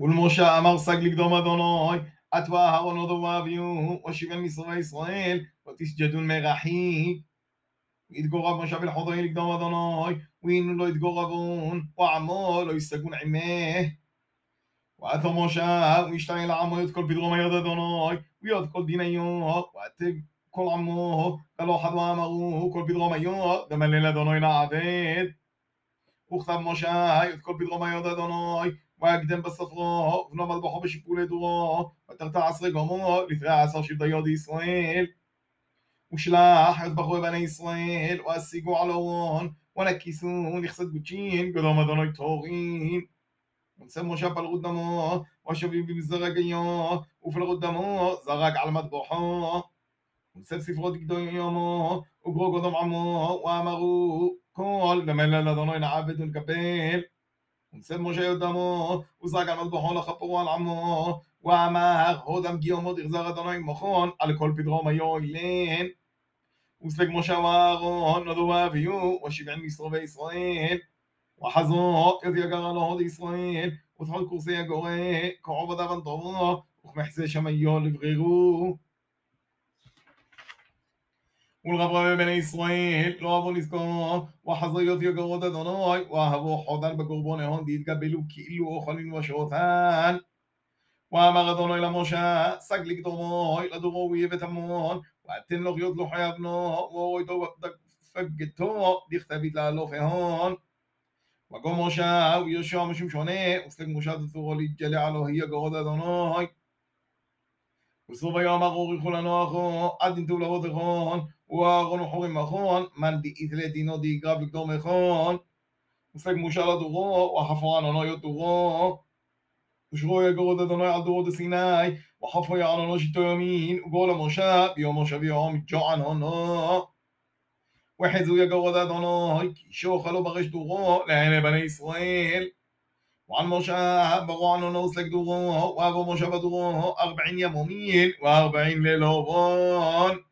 ולמשה אמר סג לקדום אדוני, עטווה אהרון עודו ואביהו, הושיבם משרי ישראל, ותסג'דון מרחי. יתגורב משה ולחודוי לקדום אדוני, והנה לא יתגורבון, ועמו לא יסגון עמך. ועתו משה, וישתעל עמו את כל פדרום היד אדוני, ויוד כל דיניו, ועתב כל עמו, ולא חד ואמרו, כל פדרום היו, דמלל אדוני לעבד. וכתב משה, את כל פדרום היד אדוני, ויקדם בספרו, ונאמר בכו בשיפולי דורו, ותרתע עשרי גומו, לפרע עשר שבטיו דישראל. ושלח את בחורי בני ישראל, והשיגו על אורון, ונקיסו נכסת גודשין, גדום אדוני טהורין. ונשא משה פלרות דמו, ושבים במזרק היו, ופלרות דמו, זרק על מטבחו. ונשא ספרות גדוי יומו, וגרו גדום עמו, ואמרו, כל דמי לאדוני נעבד ונקבל. ומצד משה יודמו, וזרק עמד בחון לכפרו על עמו, ואמר, הודם גיומות יחזר אדוני מכון, על כל פדרום היו אילן. וסלג משה ואהרון, נדו ואביהו, ושבעים משרובי ישראל. וחזו, ידי הגרה לו הוד ישראל, ותפחד קורסי הגורא, כעובדיו על טובו, וכמחסה שמיו לברירו. ولغبغب بني اسرائيل لو ابو نسكون وحظيوت يو غوت ادوناي وهبو حضر بقربون هون ديت قبلو كيلو اخلين وشوتان وما غدونا الى موشا سق لك دوموي لدوغو ويبتمون واتن لو غيوت لو حيابنو وويتو وقتك فقتو ديختبيت لالوف هون وقوم موشا ويوشا مشم شوني موشا دثورو لجلع له هي غوت ادوناي וסוף היום ארור ילכו לנוח עד נטעו לרות נכון, ואהרון וחורים מכון, מן דאיתלה דינו דאיגרא בגדור מכון, ופג מושל עד אורו, וחפרן עונו יותורו, ושרו יגורות אדוני על דורות הסיני, וחפו יעלונו שיטו ימין, וגול המושב, ביום מושב יום ג'וען הונו. וחזו יגורות אדוני, כי שוכלו ברש דורו, לעיני בני ישראל. وعن مشى بغان لك دوغون هو أبو مشى بدوغون هو أربعين يمومين وأربعين ليلوبون